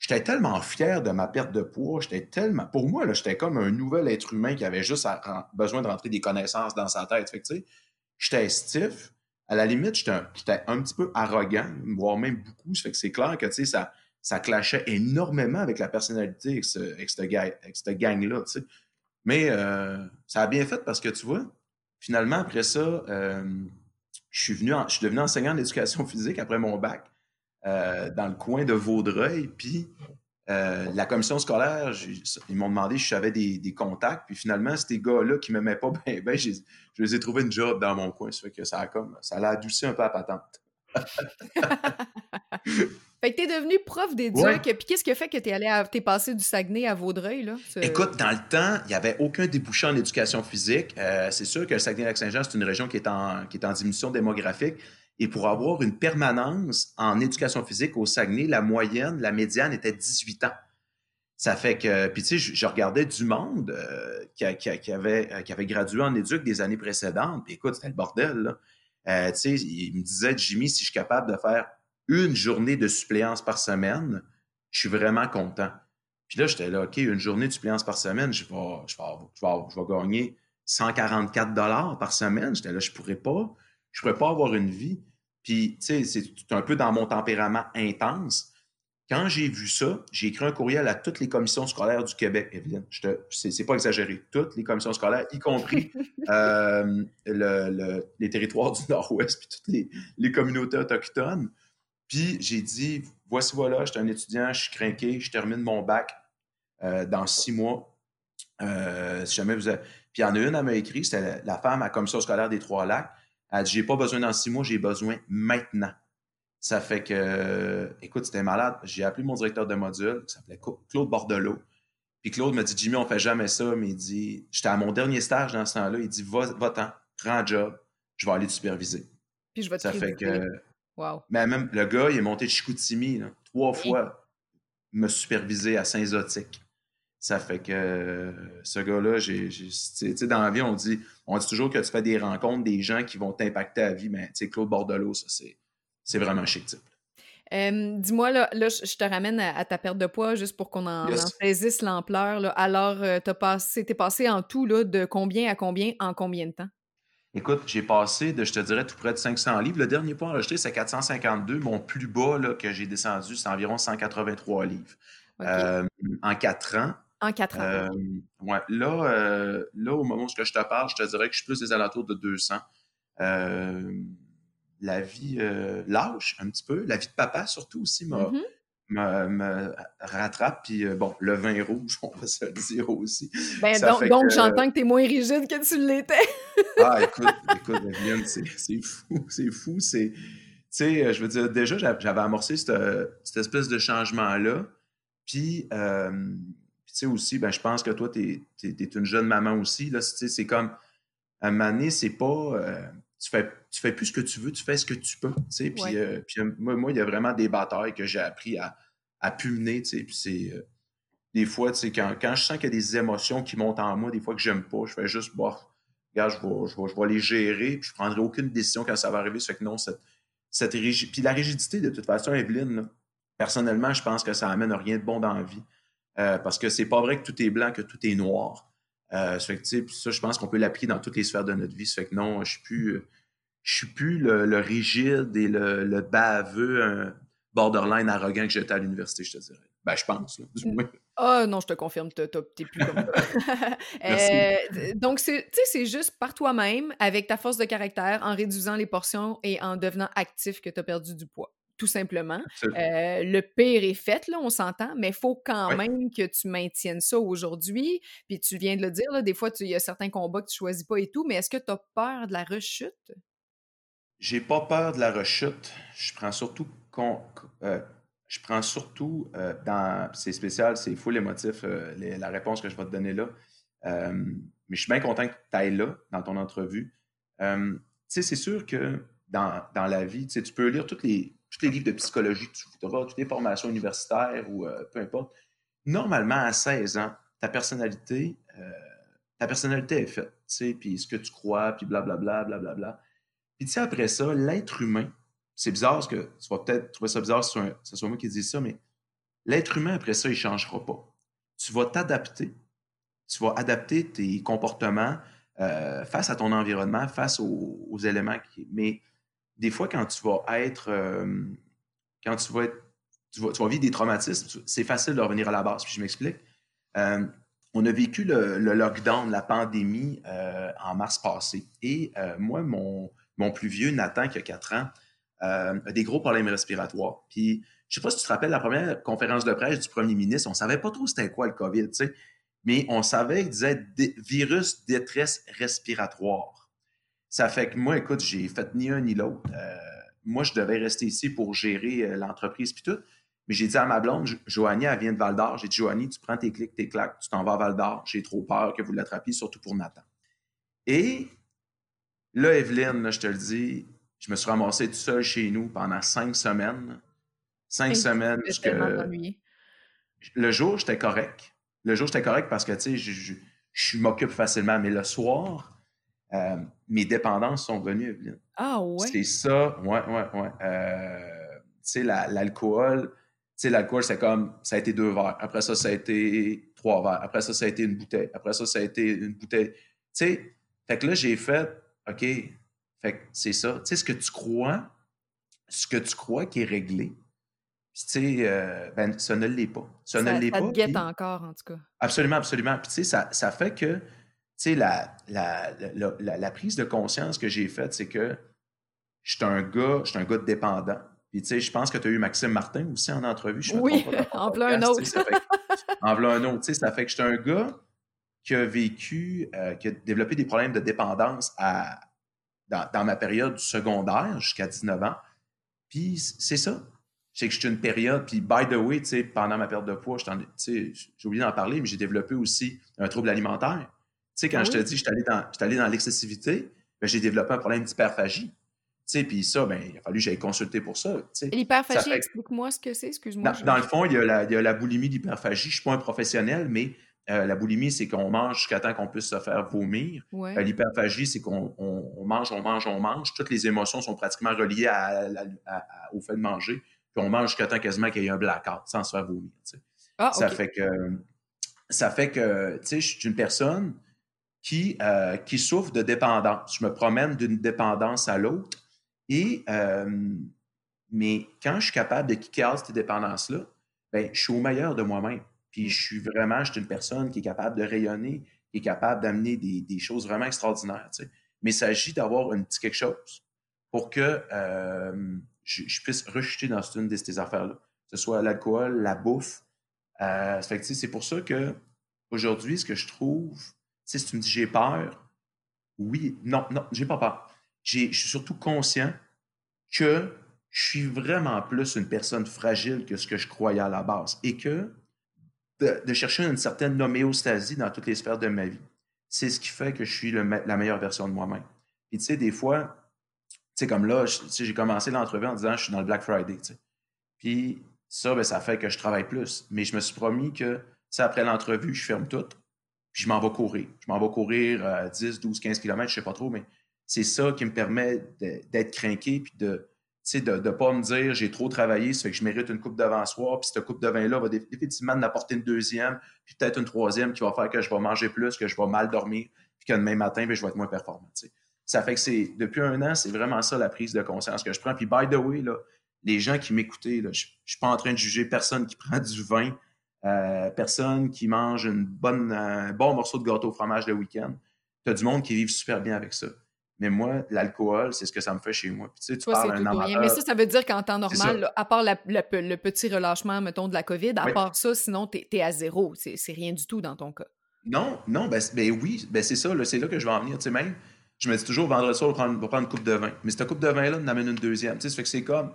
J'étais tellement fier de ma perte de poids, j'étais tellement. Pour moi, j'étais comme un nouvel être humain qui avait juste besoin de rentrer des connaissances dans sa tête. Fait que, tu sais, j'étais stiff. À la limite, j'étais un, petit peu arrogant, voire même beaucoup. Ça fait que c'est clair que, ça, ça clashait énormément avec la personnalité avec, cette gang-là, Mais euh, ça a bien fait parce que, tu vois, finalement, après ça, euh, je, suis venu je suis devenu enseignant d'éducation physique après mon bac euh, dans le coin de Vaudreuil. Puis la commission scolaire, ils m'ont demandé si j'avais des, des, contacts. Puis finalement, ces gars-là qui ne m'aimaient pas ben, je les ai trouvés une job dans mon coin. Ça fait que ça a comme ça l'a adouci un peu la patente. Fait que t'es devenu prof d'éduc, puis qu'est-ce qui a fait que t'es allé à, t'es passé du Saguenay à Vaudreuil, là? Écoute, dans le temps, il n'y avait aucun débouché en éducation physique. Euh, c'est sûr que le Saguenay-Lac-Saint-Jean, c'est une région qui est, en, qui est en diminution démographique. Et pour avoir une permanence en éducation physique au Saguenay, la moyenne, la médiane était 18 ans. Ça fait que, puis tu sais, je, regardais du monde euh, qui, avait, euh, qui avait gradué en éduc des années précédentes. Puis écoute, c'était le bordel, là. tu sais, il me disait, Jimmy, si je suis capable de faire une journée de suppléance par semaine, je suis vraiment content. Puis là, j'étais là, OK, une journée de suppléance par semaine, je vais, je vais, gagner 144 dollars par semaine. J'étais là, je pourrais pas, je pourrais pas avoir une vie. Puis, tu sais, c'est un peu dans mon tempérament intense. Quand j'ai vu ça, j'ai écrit un courriel à toutes les commissions scolaires du Québec, Evelyne. C'est pas exagéré. Toutes les commissions scolaires, y compris euh, les territoires du Nord-Ouest, puis toutes les, les communautés autochtones. Puis j'ai dit, voici voilà, je suis un étudiant, je suis craqué, je termine mon bac euh, dans six mois. Euh, si jamais vous avez... Puis il y en a une, elle m'a écrit, c'était la, femme à la commission scolaire des Trois-Lacs. Elle dit, j'ai pas besoin dans six mois, j'ai besoin maintenant. Ça fait que, écoute, c'était malade. J'ai appelé mon directeur de module, qui s'appelait Claude Bordelot. Puis Claude me dit, Jimmy, on fait jamais ça, mais il dit, j'étais à mon dernier stage dans ce temps-là, il dit, va-t'en, prends un job, je vais aller te superviser. Puis je vais te Ça fait que mais même le gars, il est monté de Chicoutimi trois fois, me superviser à Saint-Zotique. Ça fait que ce gars-là, j'ai, dans la vie, on dit, on dit toujours que tu fais des rencontres, des gens qui vont t'impacter à vie, mais tu sais, Claude Bordelot, ça, c'est, vraiment un chic type. dis-moi, là, je te ramène à, ta perte de poids juste pour qu'on en, saisisse l'ampleur. Alors, euh, t'as passé, t'es passé en tout là, de combien à combien en combien de temps? Écoute, j'ai passé de, je te dirais, tout près de 500 livres. Le dernier poids enregistré, c'est 452. Mon plus bas là, que j'ai descendu, c'est environ 183 livres. Euh, en quatre ans. En quatre ans. Euh, ouais, là, euh, là, au moment où je te parle, je te dirais que je suis plus des alentours de 200. la vie lâche un petit peu. La vie de papa, surtout aussi, m'a, mm-hmm me, rattrape. Puis euh, bon, le vin rouge, on va se le dire aussi. Ben, donc, j'entends que tu es moins rigide que tu l'étais. ah, écoute, écoute, c'est fou. C'est fou. C'est. Tu sais, euh, je veux dire, déjà, j'avais amorcé cette, cette, espèce de changement-là. Puis, euh, tu sais, aussi, ben, je pense que toi, tu es, une jeune maman aussi. Là, c'est comme, à un moment c'est pas tu fais, tu fais plus ce que tu veux, tu fais ce que tu peux. Puis, euh, puis euh, moi, moi, il y a vraiment des batailles que j'ai appris à, à. Puis c'est. Euh, des fois, quand, quand je sens qu'il y a des émotions qui montent en moi, des fois que j'aime pas, je fais juste, boire. regarde, je vais, je, vais, je vais les gérer, puis je prendrai aucune décision quand ça va arriver. Ça fait que non, cette, cette rigidité. Puis la rigidité, de toute façon, Evelyne, personnellement, je pense que ça amène rien de bon dans la vie. Parce que c'est pas vrai que tout est blanc, que tout est noir. Euh, ça, fait que, ça, je pense qu'on peut l'appliquer dans toutes les sphères de notre vie. Ça fait que non, je suis plus, je suis plus le, rigide et le, le baveux, borderline arrogant que j'étais à l'université, je te dirais. Ben, je pense, là, du moins. Ah non, je te confirme, t'es plus comme ça. euh, donc, c'est juste par toi-même, avec ta force de caractère, en réduisant les portions et en devenant actif que tu as perdu du poids tout simplement. Euh, le pire est fait, là, on s'entend, mais il faut quand même que tu maintiennes ça aujourd'hui. Puis tu viens de le dire, là, des fois, il y a certains combats que tu choisis pas et tout, mais est-ce que tu as peur de la rechute? J'ai pas peur de la rechute. Je prends surtout euh, je prends surtout euh, dans. C'est spécial, c'est fou l'émotif, la réponse que je vais te donner là. mais je suis bien content que tu ailles là, dans ton entrevue. tu sais, c'est sûr que dans, dans la vie, tu peux lire toutes les, tous les livres de psychologie que tu voudras, toutes les formations universitaires ou euh, peu importe. Normalement, à 16 ans, ta personnalité, euh, ta personnalité est faite, tu sais, puis ce que tu crois, puis blablabla, blablabla. Bla. Puis tu sais, après ça, l'être humain, c'est bizarre parce que tu vas peut-être trouver ça bizarre si ce soit moi qui dis ça, mais l'être humain, après ça, il ne changera pas. Tu vas t'adapter. Tu vas adapter tes comportements, euh, face à ton environnement, face aux, éléments. Qui... des fois, quand tu vas être. Euh, quand tu vas, être, tu vas, vivre des traumatismes, c'est facile de revenir à la base. Puis je m'explique. Euh, on a vécu le, lockdown, la pandémie en mars passé. Et moi, mon, mon plus vieux, Nathan, qui a 4 ans, a des gros problèmes respiratoires. Puis, je ne sais pas si tu te rappelles la première conférence de presse du premier ministre, on ne savait pas trop c'était quoi le COVID, tu sais mais on savait qu'il disait virus détresse respiratoire. Ça fait que moi, écoute, j'ai fait ni un ni l'autre. Euh, moi, je devais rester ici pour gérer euh, l'entreprise puis tout. Mais j'ai dit à ma blonde, Joanie, elle vient de Val d'Or. J'ai dit, Joanie, tu prends tes clics, tes claques, tu t'en vas à Val d'Or. J'ai trop peur que vous l'attrapiez, surtout pour Nathan. Et là, Evelyne, je te le dis, je me suis ramassé tout seul chez nous pendant cinq semaines. Cinq semaines. Que... Le jour, j'étais correct. Le jour, j'étais correct parce que, tu sais, je, je, m'occupe facilement. Mais le soir, euh, mes dépendances sont venues, Evelyne. Ah ouais? C'est ça, ouais, ouais, ouais. Euh, tu sais, l'alcool, tu sais, l'alcool, c'est comme, ça a été deux verres. Après ça, ça a été trois verres. Après ça, ça a été une bouteille. Après ça, ça a été une bouteille. Tu sais, fait que là, j'ai fait, OK, fait que c'est ça. Tu sais, ce que tu crois, ce que tu crois qui est réglé, tu sais, euh, ben, ça ne l'est pas. Ça, ne l'est pas. Ça guette encore, en tout cas. Absolument, absolument. Puis, tu sais, ça, ça, fait que, sais, la, la, la, la, prise de conscience que j'ai faite, c'est que je suis un gars, je suis un gars dépendant. Puis, tu sais, je pense que tu as eu Maxime Martin aussi en entrevue. Je oui, en plein un autre. en plein un autre. Tu sais, ça fait que je suis un gars qui a vécu, euh, qui a développé des problèmes de dépendance à, dans, dans ma période secondaire jusqu'à 19 ans. Puis, c'est ça sais que je suis une période, puis by the way, pendant ma période de poids, j'ai oublié d'en parler, mais j'ai développé aussi un trouble alimentaire. Sais, quand ah je te dis, je suis allé dans, l'excessivité, ben, j'ai développé un problème d'hyperphagie. Puis ça, ben, il a fallu que j'aille consulter pour ça. L'hyperphagie, explique-moi ce que c'est, excuse-moi. Dans, le fond, il y, a la, il y a la boulimie d'hyperphagie. Je ne suis pas un professionnel, mais euh, la boulimie, c'est qu'on mange jusqu'à temps qu'on puisse se faire vomir. Euh, l'hyperphagie, c'est qu'on mange, on mange, on mange. Toutes les émotions sont pratiquement reliées au fait de manger puis on mange jusqu'à temps quasiment qu'il y ait un blackout sans se faire vomir. Ah, ça fait que ça fait que tu sais, je suis une personne qui, euh, qui souffre de dépendance. Je me promène d'une dépendance à l'autre. Et euh, mais quand je suis capable de kicker cette dépendance-là, ben, je suis au meilleur de moi-même. Puis je suis vraiment, je suis une personne qui est capable de rayonner, qui est capable d'amener des, des, choses vraiment extraordinaires. Mais il s'agit d'avoir un petit quelque chose pour que euh, je, puisse rejeter dans une de ces affaires-là, que ce soit l'alcool, la bouffe. Euh, c'est pour ça que aujourd'hui, ce que je trouve, si tu me dis j'ai peur, oui, non, non, j'ai pas peur. Je suis surtout conscient que je suis vraiment plus une personne fragile que ce que je croyais à la base et que de, chercher une certaine homéostasie dans toutes les sphères de ma vie, c'est ce qui fait que je suis la meilleure version de moi-même. Et tu sais, des fois, sais, comme là, j'ai commencé l'entrevue en disant je suis dans le Black Friday. Puis ça, ben, ça fait que je travaille plus. Mais je me suis promis que après l'entrevue, je ferme tout. Puis je m'en vais courir. Je m'en vais courir 10, 12, 15 km, je sais pas trop, mais c'est ça qui me permet d'être craqué puis de ne de, de pas me dire j'ai trop travaillé, ça fait que je mérite une coupe de soir, puis cette coupe de vin-là va effectivement m'apporter une deuxième, puis peut-être une troisième qui va faire que je vais manger plus, que je vais mal dormir, puis que demain matin, ben, je vais être moins performant. Ça fait que c'est depuis un an, c'est vraiment ça la prise de conscience que je prends. Puis by the way, là, les gens qui m'écoutaient, je ne suis pas en train de juger personne qui prend du vin, euh, personne qui mange une bonne, un bon morceau de gâteau au fromage le week-end. Tu as du monde qui vit super bien avec ça. Mais moi, l'alcool, c'est ce que ça me fait chez moi. Puis, tu sais, tu parles un Mais ça, ça veut dire qu'en temps normal, à part le petit relâchement, mettons, de la COVID, à part ça, sinon, tu es, à zéro. C'est rien du tout dans ton cas. Non, non, ben, ben oui, ben c'est ça, c'est là que je vais en venir. Tu sais, même, je me dis toujours, vendredi soir, on va prendre, une coupe de vin. Mais cette coupe de vin-là, on amène une deuxième. Tu sais, ça fait que c'est comme,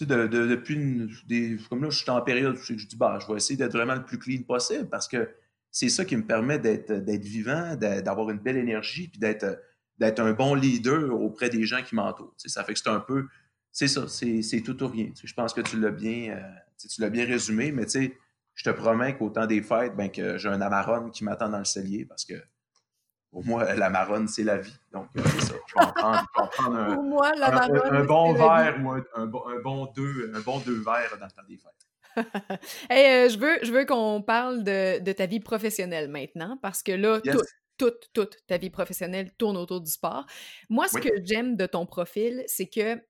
depuis comme là, je suis en période où je dis, bah, je vais essayer d'être vraiment le plus clean possible parce que c'est ça qui me permet d'être, vivant, d'avoir une belle énergie, puis d'être, d'être un bon leader auprès des gens qui m'entourent. Ça fait que c'est un peu, c'est ça, c'est, tout ou rien. Je pense que tu l'as bien, euh, tu l'as bien résumé, mais tu sais, je te promets qu'au temps des fêtes, ben, que j'ai un Amarone qui m'attend dans le cellier parce que pour moi, la marronne, c'est la vie. Donc, euh, c'est ça. Je vais en prendre, un, moi, la un, bon verre ou un, bon deux, un bon deux verres dans le temps des fêtes. hey, euh, je veux, je veux qu'on parle de, de, ta vie professionnelle maintenant, parce que là, toute, toute ta vie professionnelle tourne autour du sport. Moi, ce que j'aime de ton profil, c'est que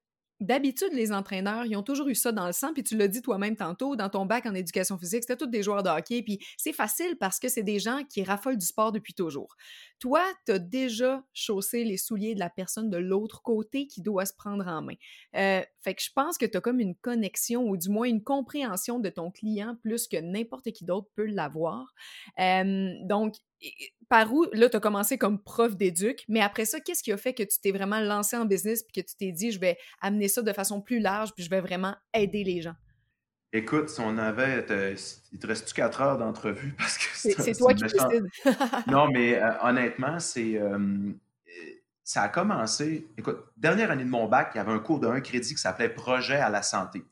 D'habitude, les entraîneurs, ils ont toujours eu ça dans le sang, puis tu l'as dit toi-même tantôt, dans ton bac en éducation physique, c'était tous des joueurs de hockey, puis c'est facile parce que c'est des gens qui raffolent du sport depuis toujours. Toi, tu as déjà chaussé les souliers de la personne de l'autre côté qui doit se prendre en main. Euh, fait que je pense que tu as comme une connexion, ou du moins une compréhension de ton client plus que n'importe qui d'autre peut l'avoir. Euh, donc, par où, là, tu as commencé comme prof d'éduc, mais après ça, qu'est-ce qui a fait que tu t'es vraiment lancé en business puis que tu t'es dit, je vais amener ça de façon plus large puis je vais vraiment aider les gens? Écoute, si on avait. il te reste-tu quatre heures d'entrevue? Parce que c'est toi qui décides. non, mais euh, honnêtement, c'est. Euh, ça a commencé. Écoute, dernière année de mon bac, il y avait un cours d'un crédit qui s'appelait Projet à la santé.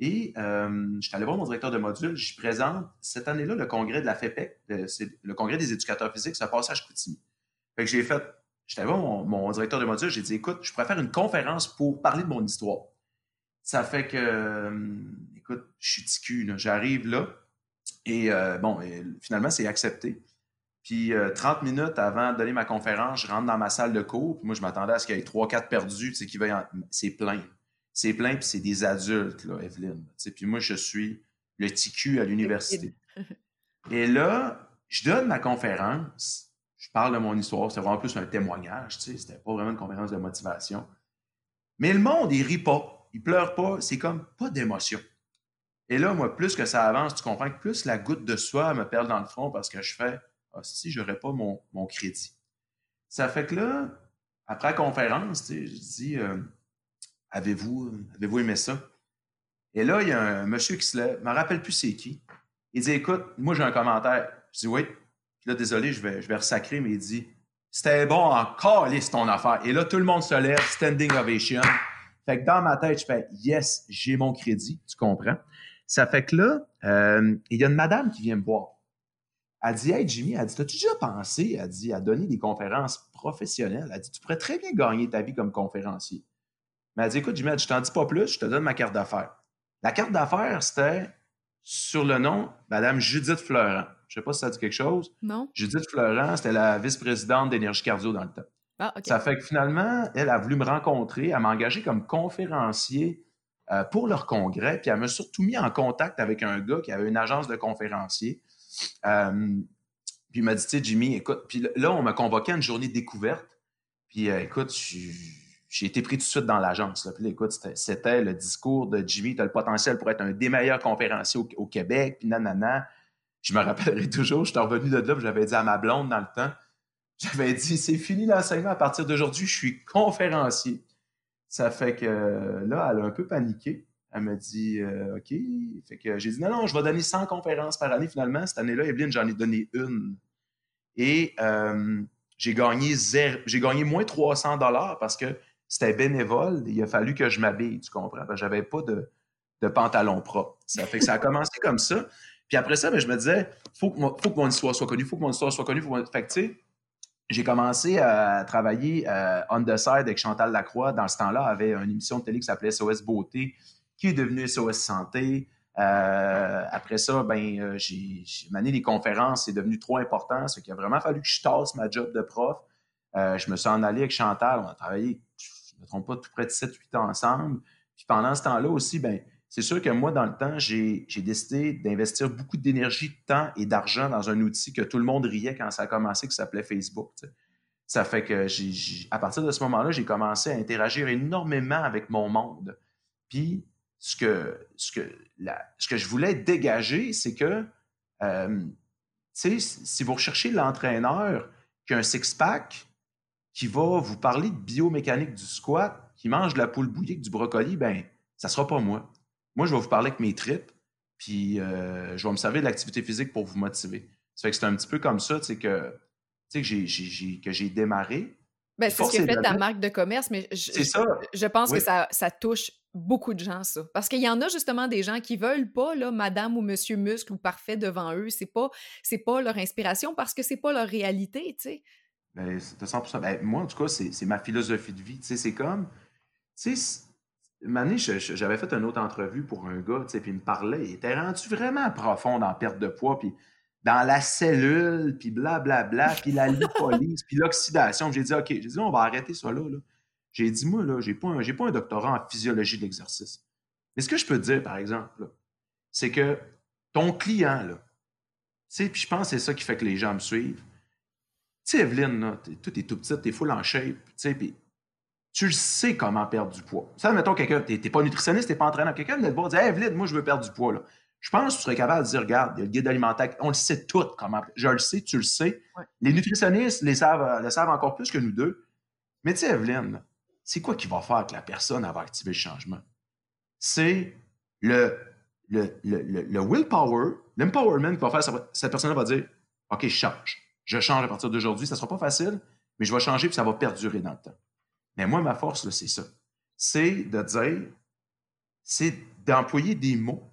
Et euh, je suis allé voir mon directeur de module, je présente cette année-là le congrès de la FEPEC, le congrès des éducateurs physiques, ça passe à Chicoutimi. Fait que j'ai fait, j'étais allé voir mon, directeur de module, j'ai dit écoute, je pourrais faire une conférence pour parler de mon histoire. Ça fait que, euh, écoute, je suis ticu, j'arrive là, et euh, bon, finalement, c'est accepté. Puis 30 minutes avant de donner ma conférence, je rentre dans ma salle de cours, puis moi, je m'attendais à ce qu'il y ait 3-4 perdus, tu sais, en... C'est plein c'est plein, puis c'est des adultes, là, Evelyne. Puis moi, je suis le TQ à l'université. Et là, je donne ma conférence, je parle de mon histoire, c'était vraiment plus un témoignage, tu sais, c'était pas vraiment une conférence de motivation. Mais le monde, il rit pas, il pleure pas, c'est comme pas d'émotion. Et là, moi, plus que ça avance, tu comprends que plus la goutte de soie me perd dans le front parce que je fais Ah, si, j'aurais pas mon, crédit. Ça fait que là, après la conférence, je dis euh, Avez-vous avez aimé ça? Et là, il y a un monsieur qui se lève, je ne me rappelle plus c'est qui. Il dit Écoute, moi j'ai un commentaire. Je dis Oui. Puis là, désolé, je vais, je vais ressacrer, mais il dit C'était bon encore, c'est ton affaire. Et là, tout le monde se lève, standing ovation. Fait que dans ma tête, je fais Yes, j'ai mon crédit, tu comprends? Ça fait que là, euh, il y a une madame qui vient me voir. Elle dit Hey Jimmy, elle dit T'as-tu déjà pensé Elle dit à donner des conférences professionnelles? Elle dit Tu pourrais très bien gagner ta vie comme conférencier. Mais elle dit Écoute, Jimmy, je t'en dis pas plus, je te donne ma carte d'affaires. La carte d'affaires, c'était sur le nom Madame Judith Fleurant. Je ne sais pas si ça dit quelque chose. Non. Judith Fleurant, c'était la vice-présidente d'Énergie Cardio dans le temps. Ah, Ça fait que finalement, elle a voulu me rencontrer, elle m'a engagé comme conférencier euh, pour leur congrès, puis elle m'a surtout mis en contact avec un gars qui avait une agence de conférenciers. Euh, puis il m'a dit, tu Jimmy, écoute, puis là, on m'a convoqué à une journée de découverte. Puis euh, écoute, j'ai été pris tout de suite dans l'agence. Puis écoute, c'était le discours de Jimmy, tu as le potentiel pour être un des meilleurs conférenciers au, Québec, puis nanana. Je me rappellerai toujours, je suis revenu de là, j'avais dit à ma blonde dans le temps, j'avais dit, c'est fini l'enseignement, à partir d'aujourd'hui, je suis conférencier. Ça fait que là, elle a un peu paniqué. Elle me dit, euh, OK. Fait que j'ai dit, non, non, je vais donner 100 conférences par année. Finalement, cette année-là, Evelyne, j'en ai donné une. Et euh, j'ai gagné, j'ai gagné moins 300 dollars parce que c'était bénévole. Il a fallu que je m'habille, tu comprends? Parce que j'avais pas de, de pantalon propre. Ça fait que ça a commencé comme ça. Puis après ça, ben, je me disais, faut faut que mon histoire soit connue, faut que mon histoire soit connue. Faut Fait que, tu sais, j'ai commencé à travailler euh, on the side avec Chantal Lacroix. Dans ce temps-là, avait une émission de télé qui s'appelait SOS Beauté, qui est devenue SOS Santé. Euh, après ça, ben, euh, j'ai mené les conférences, c'est devenu trop important. Ce qu'il a vraiment fallu que je tasse ma job de prof. Euh, je me suis en allé avec Chantal, on a travaillé je ne me trompe pas, tout près de 7-8 ans ensemble. Puis pendant ce temps-là aussi, ben, c'est sûr que moi, dans le temps, j'ai décidé d'investir beaucoup d'énergie, de temps et d'argent dans un outil que tout le monde riait quand ça a commencé, qui s'appelait Facebook. Ça fait que, à partir de ce moment-là, j'ai commencé à interagir énormément avec mon monde. Puis, ce que, je voulais dégager, c'est que, euh, si vous recherchez l'entraîneur qui a un six-pack, qui va vous parler de biomécanique du squat, qui mange de la poule bouillie du brocoli, ben ça sera pas moi. Moi, je vais vous parler avec mes tripes, puis euh, je vais me servir de l'activité physique pour vous motiver. Ça fait que c'est un petit peu comme ça, tu sais, que, que j'ai démarré. Ben, c'est ce qui fait ta marque de commerce, mais je, je pense que ça, ça, touche beaucoup de gens, ça. Parce qu'il y en a justement des gens qui veulent pas, là, madame ou monsieur muscle ou parfait devant eux. C'est pas, pas leur inspiration parce que c'est pas leur réalité, tu sais. Ben, 100%. Ben, moi, en tout cas, c'est ma philosophie de vie. C'est comme. Tu sais, une j'avais fait une autre entrevue pour un gars, puis il me parlait. Il était rendu vraiment profond la perte de poids. Puis dans la cellule, puis blablabla, puis la lipolyse, puis l'oxydation. J'ai dit, OK, j'ai dit, on va arrêter ça là. J'ai dit, moi, là, j'ai pas, un, pas un doctorat en physiologie de l'exercice. Mais ce que je peux te dire, par exemple, c'est que ton client, là, puis je pense que c'est ça qui fait que les gens me suivent. Tu sais, Evelyne, là, tout est tout petit, t'es full en shape, tu sais, puis tu sais comment perdre du poids. Ça, mettons, quelqu'un, t'es pas nutritionniste, t'es pas entraîneur, quelqu'un vient te voir dire Hey, Evelyne, moi, je veux perdre du poids, là. Je pense que tu serais capable de dire, regarde, il y a le guide alimentaire, on le sait tout comment. Je le sais, tu le sais. Les nutritionnistes les savent, le savent encore plus que nous deux. Mais tu sais, Evelyne, c'est quoi qui va faire que la personne va activer le changement? C'est le, le, le, willpower, l'empowerment qui va faire, cette personne va dire OK, je change. Je change à partir d'aujourd'hui. Ça ne sera pas facile, mais je vais changer puis ça va perdurer dans le temps. Mais moi, ma force, c'est ça. C'est de dire, c'est d'employer des mots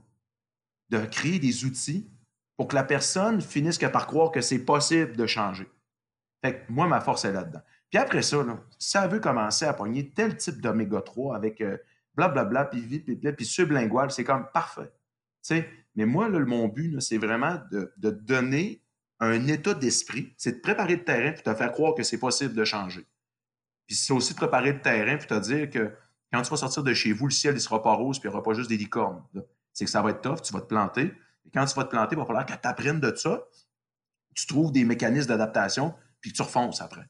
de créer des outils pour que la personne finisse par croire que c'est possible de changer. Fait que moi, ma force est là-dedans. Puis après ça, si elle veut commencer à pogner tel type d'oméga 3 avec blablabla, euh, puis vite, puis, puis c'est comme parfait. Mais moi, là, mon but, c'est vraiment de, donner un état d'esprit, c'est de préparer le terrain pour te faire croire que c'est possible de changer. Puis c'est aussi de préparer le terrain pour te dire que quand tu vas sortir de chez vous, le ciel ne sera pas rose, puis il n'y aura pas juste des licornes c'est que ça va être tough, tu vas te planter. Et quand tu vas te planter, il va falloir que tu apprennes de ça, tu trouves des mécanismes d'adaptation, puis que tu refonces après.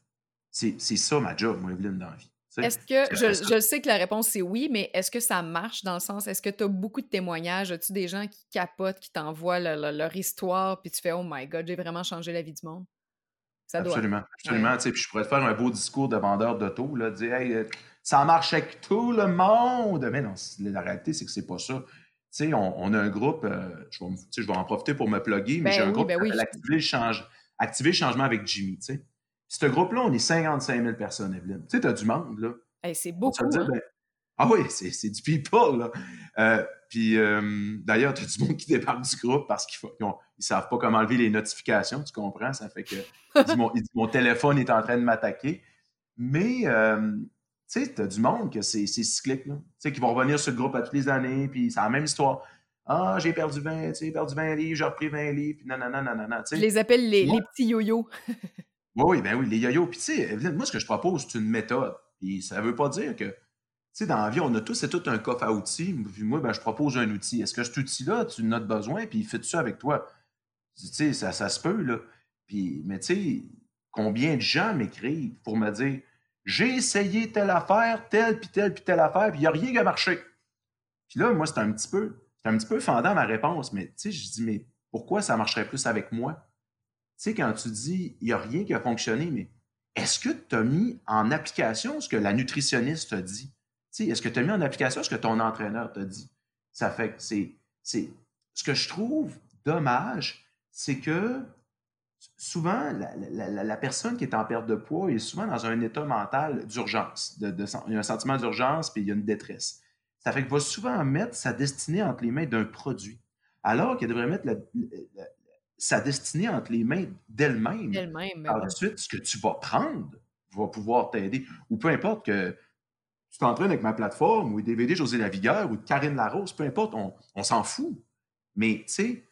C'est ça ma job, moi, Evelyne, dans la vie. Est-ce que, je, je, sais que la réponse c'est oui, mais est-ce que ça marche dans le sens, est-ce que tu as beaucoup de témoignages? As-tu des gens qui capotent, qui t'envoient leur histoire, puis tu fais Oh my God, j'ai vraiment changé la vie du monde? Ça absolument, doit. absolument. Puis je pourrais te faire un beau discours de vendeur d'auto, dire Hey, euh, ça marche avec tout le monde. Mais non, la réalité, c'est que c'est pas ça sais, on, a un groupe, euh, je, vais, je, vais, en profiter pour me plugger, mais j'ai ben un groupe ben qui Activer, le change, Activer changement avec Jimmy. sais. Ce groupe-là, on est 55 000 personnes, Evelyne. Tu sais, tu as du monde, là. c'est beaucoup. Hein? Ben, ah oui, c'est du people, là. Euh, puis euh, d'ailleurs, tu as du monde qui débarque du groupe parce qu'ils ne savent pas comment enlever les notifications, tu comprends? Ça fait que mon, mon, téléphone est en train de m'attaquer. Mais tu sais, tu as du monde que c'est cyclique. Tu sais, qui vont revenir sur le groupe à toutes les années, puis c'est la même histoire. Ah, j'ai perdu 20, tu sais, perdu 20 livres, j'ai repris 20 livres, puis nanana, nanana, tu sais. Je les appelle les, les petits yo-yo. oui, ben oui, les yo-yo. Puis tu sais, moi, ce que je propose, c'est une méthode. Puis ça veut pas dire que, sais, dans la vie, on a tous et tout un coffre à outils. Puis moi, ben, je propose un outil. Est-ce que cet outil-là, tu en as besoin, puis il fait ça avec toi? Tu sais, ça, ça se peut, là. Puis, mais tu sais, combien de gens m'écrivent pour me dire j'ai essayé telle affaire, telle, puis telle, puis telle affaire, puis il n'y a rien qui a marché. Puis là, moi, c'est un petit peu, c'est un petit peu fendant ma réponse, mais tu sais, je dis, mais pourquoi ça marcherait plus avec moi? Tu sais, quand tu dis, il n'y a rien qui a fonctionné, mais est-ce que tu as mis en application ce que la nutritionniste t'a dit? Est-ce que tu as mis en application ce que ton entraîneur t'a dit? Ça fait que c'est, c'est, ce que je trouve dommage, c'est que souvent, la, personne qui est en perte de poids est souvent dans un état mental d'urgence. De, il y a un sentiment d'urgence, puis il y a une détresse. Ça fait qu'il va souvent mettre sa destinée entre les mains d'un produit, alors qu'il devrait mettre sa destinée entre les mains d'elle-même. d'elle-même Ensuite, ce que tu vas prendre va pouvoir t'aider. Ou peu importe que tu t'entraînes avec ma plateforme, ou DVD José Lavigueur, ou Karine Larose, peu importe, on, on s'en fout. Mais, tu sais,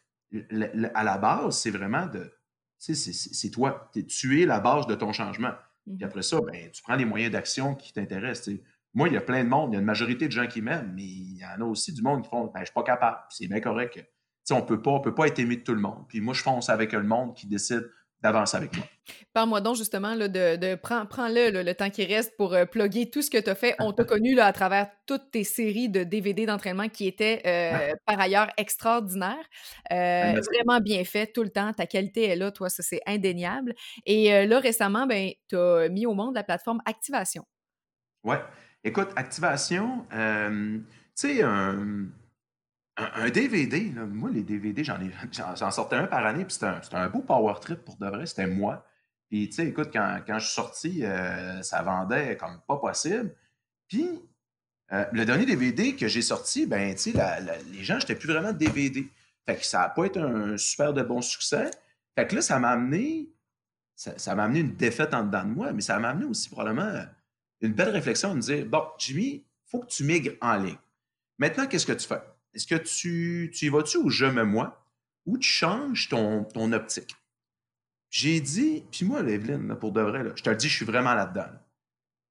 à la base, c'est vraiment de c'est toi. tu es la base de ton changement. Puis mmh après ça, ben, tu prends les moyens d'action qui t'intéressent. Moi, il y a plein de monde, il y a une majorité de gens qui m'aiment, mais il y en a aussi du monde qui font ben, Je ne suis pas capable. C'est bien correct. on ne peut pas être aimé de tout le monde. Puis moi, je fonce avec le monde qui décide d'avancer avec moi. Parle-moi donc justement là, de, de prends, le le temps qui reste pour euh, plugger tout ce que tu as fait. On t'a connu là, à travers toutes tes séries de DVD d'entraînement qui étaient euh, par ailleurs extraordinaires. Euh, vraiment bien fait tout le temps. Ta qualité est là, toi, ça c'est indéniable. Et là, récemment, ben, tu as mis au monde la plateforme Activation. Ouais. Écoute, Activation, tu sais, un un, DVD, moi, les DVD, j'en, ai, j'en, sortais un par année, puis c'était un, beau power trip pour de vrai, c'était moi. Puis, tu sais, écoute, quand, je suis sorti, euh, ça vendait comme pas possible. Puis, euh, le dernier DVD que j'ai sorti, ben, tu sais, les gens n'étaient plus vraiment DVD. Fait que ça n'a pas été un super de bon succès. Fait que là, ça m'a amené, ça, m'a amené une défaite en dedans de moi, mais ça m'a amené aussi probablement une belle réflexion de me dire, bon, Jimmy, faut que tu migres en ligne. Maintenant, qu'est-ce que tu fais? Est-ce que tu, tu y vas-tu ou je me moi? ou tu changes ton, optique? J'ai dit, puis moi, Evelyne, pour de vrai, je te le dis, je suis vraiment là-dedans.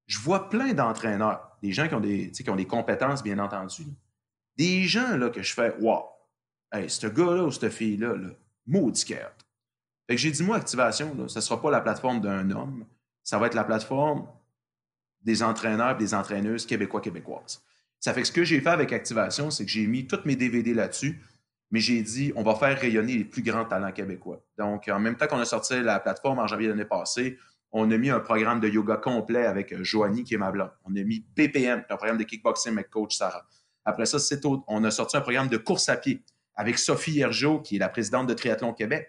Je vois plein d'entraîneurs, des gens qui ont des, compétences, bien entendu. Des gens là, que je fais, wow, hey, ce gars-là ou cette fille-là, là, maudit Fait que j'ai dit, moi, activation, ce ne sera pas la plateforme d'un homme, ça va être la plateforme des entraîneurs et des entraîneuses québécois, québécoises. Ça fait que ce que j'ai fait avec Activation, c'est que j'ai mis tous mes DVD là-dessus mais j'ai dit, on va faire rayonner les plus grands talents québécois. Donc, en même temps qu'on a sorti la plateforme en janvier l'année passée, on a mis un programme de yoga complet avec euh, Joanie, qui est ma blonde. On a mis PPM, un programme de kickboxing avec coach Sarah. Après ça, c'est on a sorti un programme de course à pied avec Sophie Hergeau, qui est la présidente de Triathlon Québec,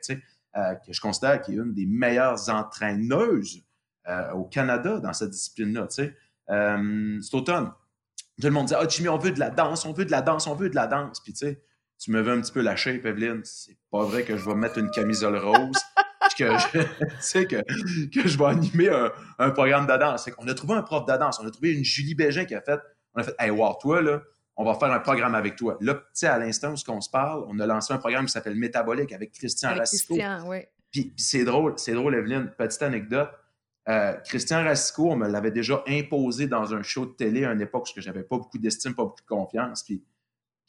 euh, que je considère qui est une des meilleures entraîneuses euh, au Canada dans cette discipline-là. c'est automne, tout le monde dit Ah, Jimmy, on veut de la danse, on veut de la danse, on veut de la danse. Puis, tu sais, tu me veux un petit peu la shape, Evelyne. C'est pas vrai que je vais mettre une camisole rose. que je, que, que je vais animer un, programme de danse. On a trouvé un prof de danse. On a trouvé une Julie Bégin qui a fait on a fait Hey, wow, toi, là, on va faire un programme avec toi. Là, tu sais, à l'instant où on se parle, on a lancé un programme qui s'appelle Métabolique avec Christian avec Christian, oui. Puis, c'est drôle, c'est drôle, Evelyne. Petite anecdote. Euh, Christian Rassico, on me l'avait déjà imposé dans un show de télé à une époque où j'avais pas beaucoup d'estime, pas beaucoup de confiance. Puis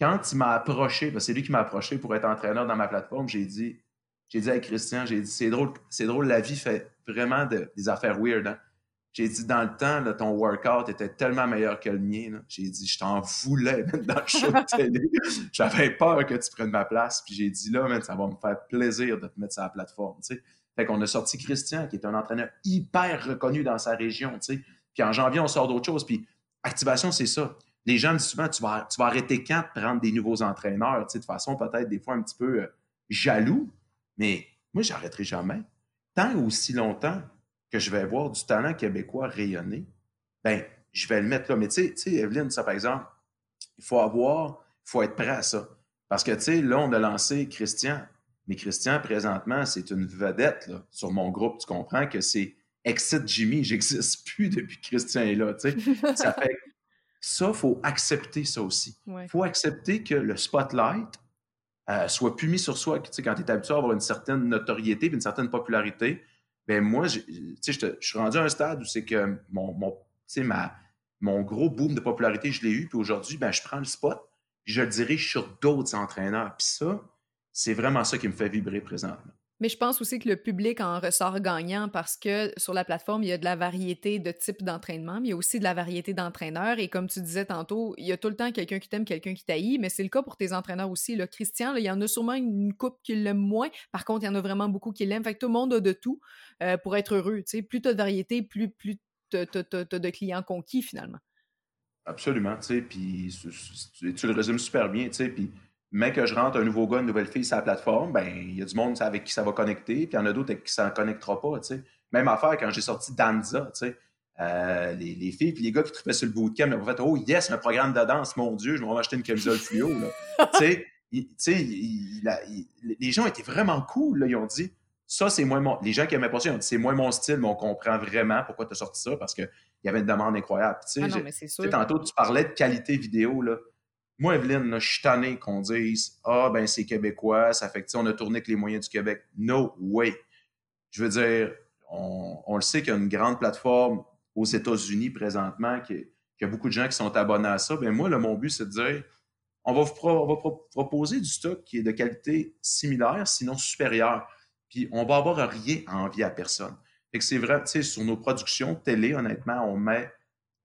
quand il m'a approché, c'est lui qui m'a approché pour être entraîneur dans ma plateforme, j'ai dit, j'ai dit à Christian, j'ai dit, c'est drôle, c'est drôle, la vie fait vraiment des affaires weird. Hein. J'ai dit, dans le temps, ton workout était tellement meilleur que le mien. J'ai dit, je t'en voulais dans le show de télé. J'avais peur que tu prennes ma place. Puis j'ai dit, là, ça va me faire plaisir de te mettre sur la plateforme. sais. Fait qu'on a sorti Christian, qui est un entraîneur hyper reconnu dans sa région. sais. Puis en janvier, on sort d'autres choses. Puis activation, c'est ça les gens disent souvent, tu vas, tu arrêter quand de prendre des nouveaux entraîneurs, de façon peut-être des fois un petit peu euh, jaloux, mais moi, j'arrêterai jamais. Tant aussi longtemps que je vais voir du talent québécois rayonner, ben, je vais le mettre là. Mais tu sais, Evelyne, ça par exemple, il faut avoir, il faut être prêt à ça. Parce que, tu sais, là, on a lancé Christian. Mais Christian, présentement, c'est une vedette là, sur mon groupe. Tu comprends que c'est Exit Jimmy. J'existe plus depuis que Christian est là. Tu sais. ça fait ça, il faut accepter ça aussi. Il faut accepter que le spotlight euh, soit plus mis sur soi. Tu sais, quand tu es habitué à avoir une certaine notoriété une certaine popularité, ben moi, je suis rendu à un stade où c'est que mon, mon, ma, mon gros boom de popularité, je l'ai eu, puis aujourd'hui, ben, je prends le spot, je le dirige sur d'autres entraîneurs. Puis ça, c'est vraiment ça qui me fait vibrer présentement. Mais je pense aussi que le public en ressort gagnant parce que sur la plateforme, il y a de la variété de types d'entraînement, mais il y a aussi de la variété d'entraîneurs. Et comme tu disais tantôt, il y a tout le temps quelqu'un qui t'aime, quelqu'un qui t'haït, mais c'est le cas pour tes entraîneurs aussi. Le Christian, il y en a sûrement une coupe qui l'aime moins. Par contre, il y en a vraiment beaucoup qui l'aiment. Fait que tout le monde a de tout euh, pour être heureux. Plus tu as de variété, plus, plus tu as, de clients conquis finalement. Absolument. Puis tu, le résumes super bien. Puis mais que je rentre un nouveau gars, une nouvelle fille sur la plateforme, ben il y a du monde avec qui ça va connecter, puis il y en a d'autres avec qui ça ne connectera pas. Même affaire quand j'ai sorti Danza, euh, les, les, filles puis les gars qui trouvaient sur le bootcamp, ils ont fait Oh yes, un programme de danse, mon Dieu, je vais m'acheter une camisole fluo. sais, les gens étaient vraiment cool. Là. Ils ont dit Ça, c'est moins mon. Les gens qui aimaient pas ça, ils ont dit C'est moins mon style, mais on comprend vraiment pourquoi tu as sorti ça parce qu'il y avait une demande incroyable. Ah non, mais Tantôt, tu parlais de qualité vidéo. Là. Moi, Evelyne, je suis tanné qu'on dise Ah, ben c'est québécois, ça fait que on a tourné avec les moyens du Québec. No way. Je veux dire, on, le sait qu'il y a une grande plateforme aux États-Unis présentement, qu'il y a beaucoup de gens qui sont abonnés à ça. Ben moi, mon but, c'est de dire on va vous proposer du stock qui est de qualité similaire, sinon supérieure. Puis on va avoir rien à envier à personne. Fait que c'est vrai, tu sais, sur nos productions télé, honnêtement, on met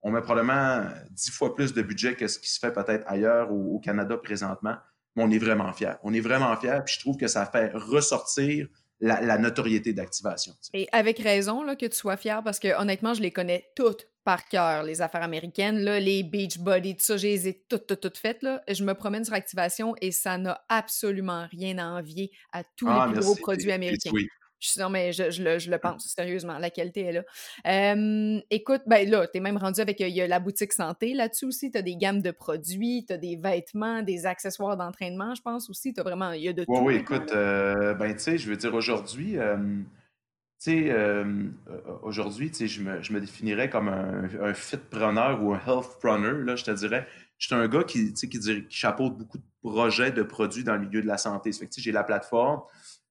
on met probablement dix fois plus de budget que ce qui se fait peut-être ailleurs au, au, Canada présentement, mais on est vraiment fiers. On est vraiment fiers, puis je trouve que ça fait ressortir la, notoriété d'activation. Et avec raison là, que tu sois fier, parce que honnêtement, je les connais toutes par cœur, les affaires américaines, là, les beach body, tout ça, je les ai toutes, toutes, toutes faites. Là. Je me promène sur Activation et ça n'a absolument rien à envier à tous les ah, gros produits américains. Je, non, mais je, je, le, je, le, pense, sérieusement. La qualité est là. écoute, ben là, t'es même rendu avec il y a la boutique santé là-dessus aussi. T'as des gammes de produits, t'as des vêtements, des accessoires d'entraînement, je pense aussi. T'as vraiment, il y a de tout. Oui, écoute, euh, ben tu sais, je veux dire, aujourd'hui, tu sais, aujourd'hui, tu sais, je me, je me définirais comme un, un fit preneur ou un health runner, là, je te dirais. je suis un gars qui, qui, qui chapeaute beaucoup de projets de produits dans le milieu de la santé. Fait que j'ai la plateforme.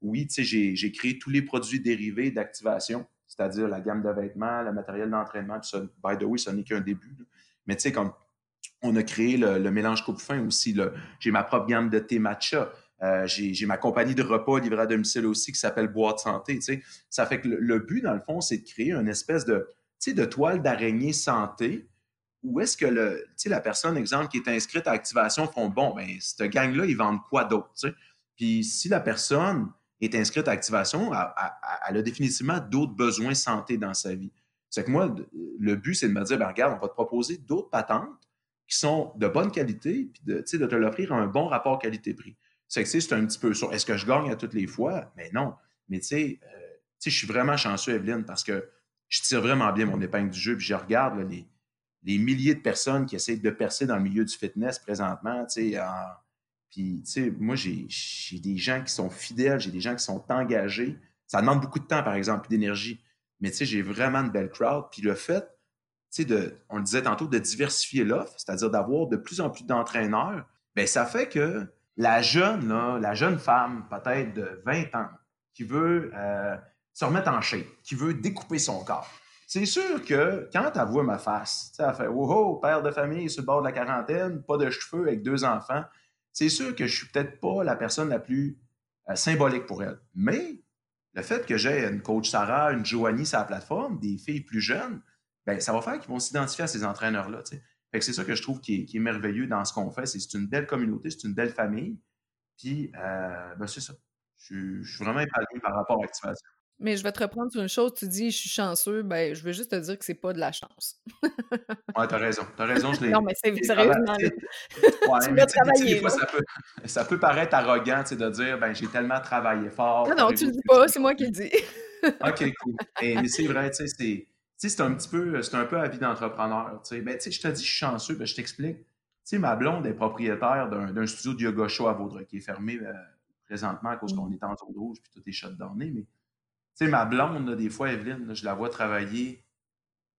Oui, j'ai créé tous les produits dérivés d'activation, c'est-à-dire la gamme de vêtements, le matériel d'entraînement. Ça, by the way, ça n'est qu'un début. Mais tu sais, on a créé le, mélange coupe-fin aussi. J'ai ma propre gamme de thé matcha. Euh, j'ai ma compagnie de repas livrée à domicile aussi qui s'appelle Boîte Santé. Ça fait que le, but, dans le fond, c'est de créer une espèce de, de toile d'araignée santé où est-ce que le, la personne, exemple, qui est inscrite à Activation font bon, ben, cette gang-là, ils vendent quoi d'autre? Puis si la personne est inscrite à Activation, elle, a définitivement d'autres besoins santé dans sa vie. C'est que moi, le but, c'est de me dire, ben, regarde, on va te proposer d'autres patentes qui sont de bonne qualité, puis de, de te l'offrir un bon rapport qualité-prix. C'est que c'est un petit peu sur est-ce que je gagne à toutes les fois? Mais non. Mais tu sais, euh, je suis vraiment chanceux, Evelyne, parce que je tire vraiment bien mon épingle du jeu, puis je regarde les, les, milliers de personnes qui essayent de percer dans le milieu du fitness présentement, tu sais, puis, tu sais, moi, j'ai des gens qui sont fidèles, j'ai des gens qui sont engagés. Ça demande beaucoup de temps, par exemple, d'énergie. Mais, tu sais, j'ai vraiment une belle crowd. Puis le fait, de, on le disait tantôt, de diversifier l'offre, c'est-à-dire d'avoir de plus en plus d'entraîneurs, bien, ça fait que la jeune, la jeune femme, peut-être de 20 ans, qui veut euh, se remettre en shape, qui veut découper son corps, c'est sûr que quand elle voit ma face, elle fait Oh, père de famille sur le bord de la quarantaine, pas de cheveux avec deux enfants, c'est sûr que je suis peut-être pas la personne la plus euh, symbolique pour elle. Mais le fait que j'ai une coach Sarah, une Joanie sur la plateforme, des filles plus jeunes, ben, ça va faire qu'ils vont s'identifier à ces entraîneurs-là. c'est ça que je trouve qui est, merveilleux dans ce qu'on fait. C'est une belle communauté, c'est une belle famille. Puis, euh, ben, c'est ça. Je, suis vraiment épanoui par rapport à l'activation. Mais je vais te reprendre sur une chose. Tu dis, je suis chanceux. Ben, je veux juste te dire que c'est pas de la chance. ouais, t'as raison. T'as raison. Je non, mais c'est sérieusement. Ouais, tu mais travailler. Des fois, ça peut, ça peut paraître arrogant de dire, ben, j'ai tellement travaillé fort. Non, non, tu le dis pas. C'est moi qui le dis. OK, cool. mais c'est vrai, tu sais, c'est c'est un petit peu, c'est un peu à vie d'entrepreneur. Ben, je te dis, je suis chanceux, ben, je t'explique. ma blonde est propriétaire d'un studio de yoga show à Vaudreuil qui est fermé euh, présentement à cause qu'on est en zone rouge puis tout est shutdowné. Mais ma blonde, des fois, Evelyne, je la vois travailler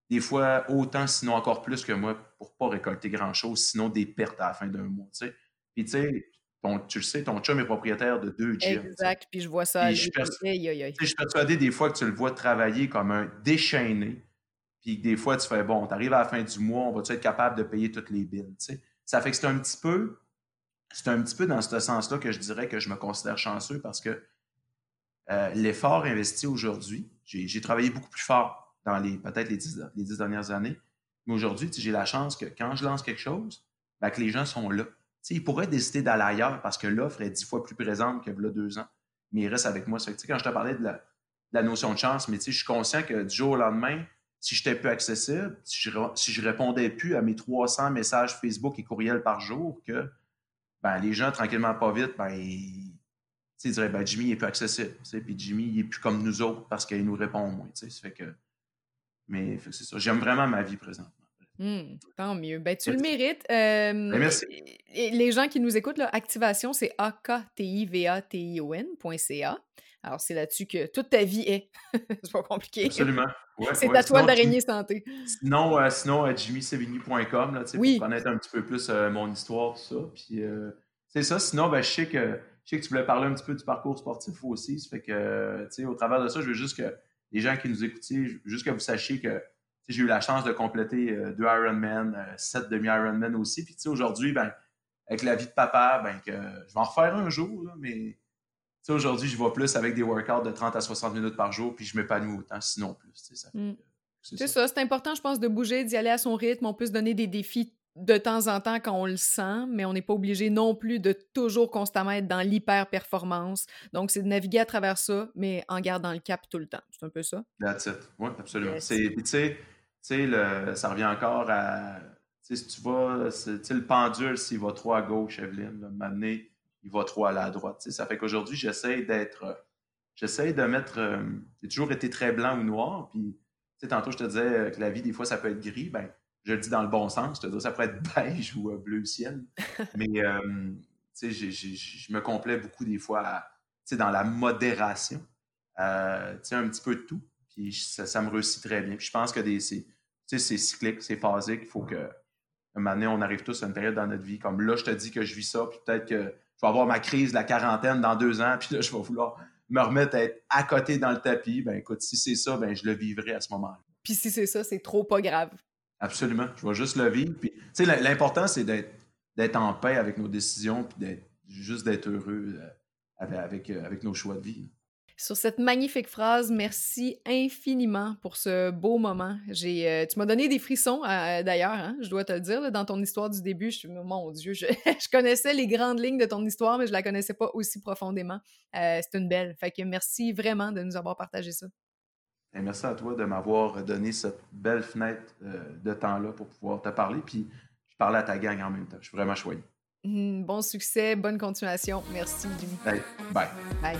des fois autant, sinon encore plus que moi, pour pas récolter grand-chose, sinon des pertes à la fin d'un mois. Puis tu sais, tu le sais, ton chum est propriétaire de deux gyms. Exact, puis je vois ça. Je, je suis persuadé des fois que tu le vois travailler comme un déchaîné, puis des fois, tu fais, bon, tu arrives à la fin du mois, on va-tu être capable de payer toutes les billes? Ça fait que c'est un petit peu, c'est un petit peu dans ce sens-là que je dirais que je me considère chanceux parce que euh, l'effort investi aujourd'hui, j'ai travaillé beaucoup plus fort dans les peut-être les dix, dernières années, mais aujourd'hui, j'ai la chance que quand je lance quelque chose, ben, que les gens sont là. ils pourraient décider d'aller ailleurs parce que l'offre est dix fois plus présente que là deux ans, mais ils restent avec moi. Quand je te parlais de la, de la notion de chance, mais je suis conscient que du jour au lendemain, si j'étais plus accessible, si je, si répondais plus à mes 300 messages Facebook et courriels par jour, que ben, les gens, tranquillement, pas vite, ben, ils, diraient ben, Jimmy est plus accessible. Puis Jimmy, il est plus comme nous autres parce qu'il nous répond moins. Ça fait que, mais c'est ça. J'aime vraiment ma vie présentement. Mmh, tant mieux. Ben, tu le mérites. Ben, merci. Les gens qui nous écoutent, là, Activation, c'est A-K-T-I-V-A-T-I-O-N.ca. Alors, c'est là-dessus que toute ta vie est. c'est pas compliqué. Absolument. c'est ta toile d'araignée santé. Sinon, euh, sinon à jimmysevigny.com, là, oui. pour connaître un petit peu plus euh, mon histoire, tout ça. Puis, euh, c'est ça. Sinon, ben, je, sais que, je sais que tu voulais parler un petit peu du parcours sportif aussi. Ça fait que, tu sais, au travers de ça, je veux juste que les gens qui nous écoutent, juste que vous sachiez que j'ai eu la chance de compléter deux Ironman, sept demi-Ironman aussi. Puis, tu sais, aujourd'hui, ben, avec la vie de papa, ben, que je vais en refaire un jour, là, mais aujourd'hui, je vais plus avec des workouts de 30 à 60 minutes par jour, puis je m'épanouis autant, sinon plus. Mm. C'est ça, c'est important, je pense, de bouger, d'y aller à son rythme. On peut se donner des défis de temps en temps quand on le sent, mais on n'est pas obligé non plus de toujours constamment être dans l'hyper-performance. Donc, c'est de naviguer à travers ça, mais en gardant le cap tout le temps. C'est un peu ça? That's it. Oui, absolument. Puis, tu sais, ça revient encore à. Si tu vas, le pendule, s'il va trop à gauche, Evelyne, m'amener il va trop à la droite. Ça fait qu'aujourd'hui, j'essaie d'être. Euh, j'essaie de mettre. Euh, j'ai toujours été très blanc ou noir. Puis, tantôt, je te disais que la vie, des fois, ça peut être gris. Ben, je le dis dans le bon sens. Je ça peut être beige ou euh, bleu ciel. Mais, sais, je me complais beaucoup des fois dans la modération. Euh, un petit peu de tout. Puis, ça, me réussit très bien. Puis, je pense que c'est cyclique, c'est phasique. Il faut que un moment donné, on arrive tous à une période dans notre vie, comme là, je te dis que je vis ça, puis peut-être que je vais avoir ma crise de la quarantaine dans deux ans, puis là, je vais vouloir me remettre à être à côté dans le tapis. Ben écoute, si c'est ça, ben je le vivrai à ce moment-là. Puis si c'est ça, c'est trop pas grave. Absolument. Je vais juste le vivre. Puis, l'important, c'est d'être en paix avec nos décisions, puis juste d'être heureux euh, avec, euh, avec, nos choix de vie. Sur cette magnifique phrase, merci infiniment pour ce beau moment. J'ai, euh, tu m'as donné des frissons d'ailleurs, hein, je dois te le dire, dans ton histoire du début. Je mon Dieu, je, connaissais les grandes lignes de ton histoire, mais je la connaissais pas aussi profondément. c'est une belle. Fait que merci vraiment de nous avoir partagé ça merci à toi de m'avoir donné cette belle fenêtre euh, de temps-là pour pouvoir te parler. Puis je parle à ta gang en même temps. Je suis vraiment choyé. Mmh, bon succès, bonne continuation. Merci, Jimmy. bye. Bye.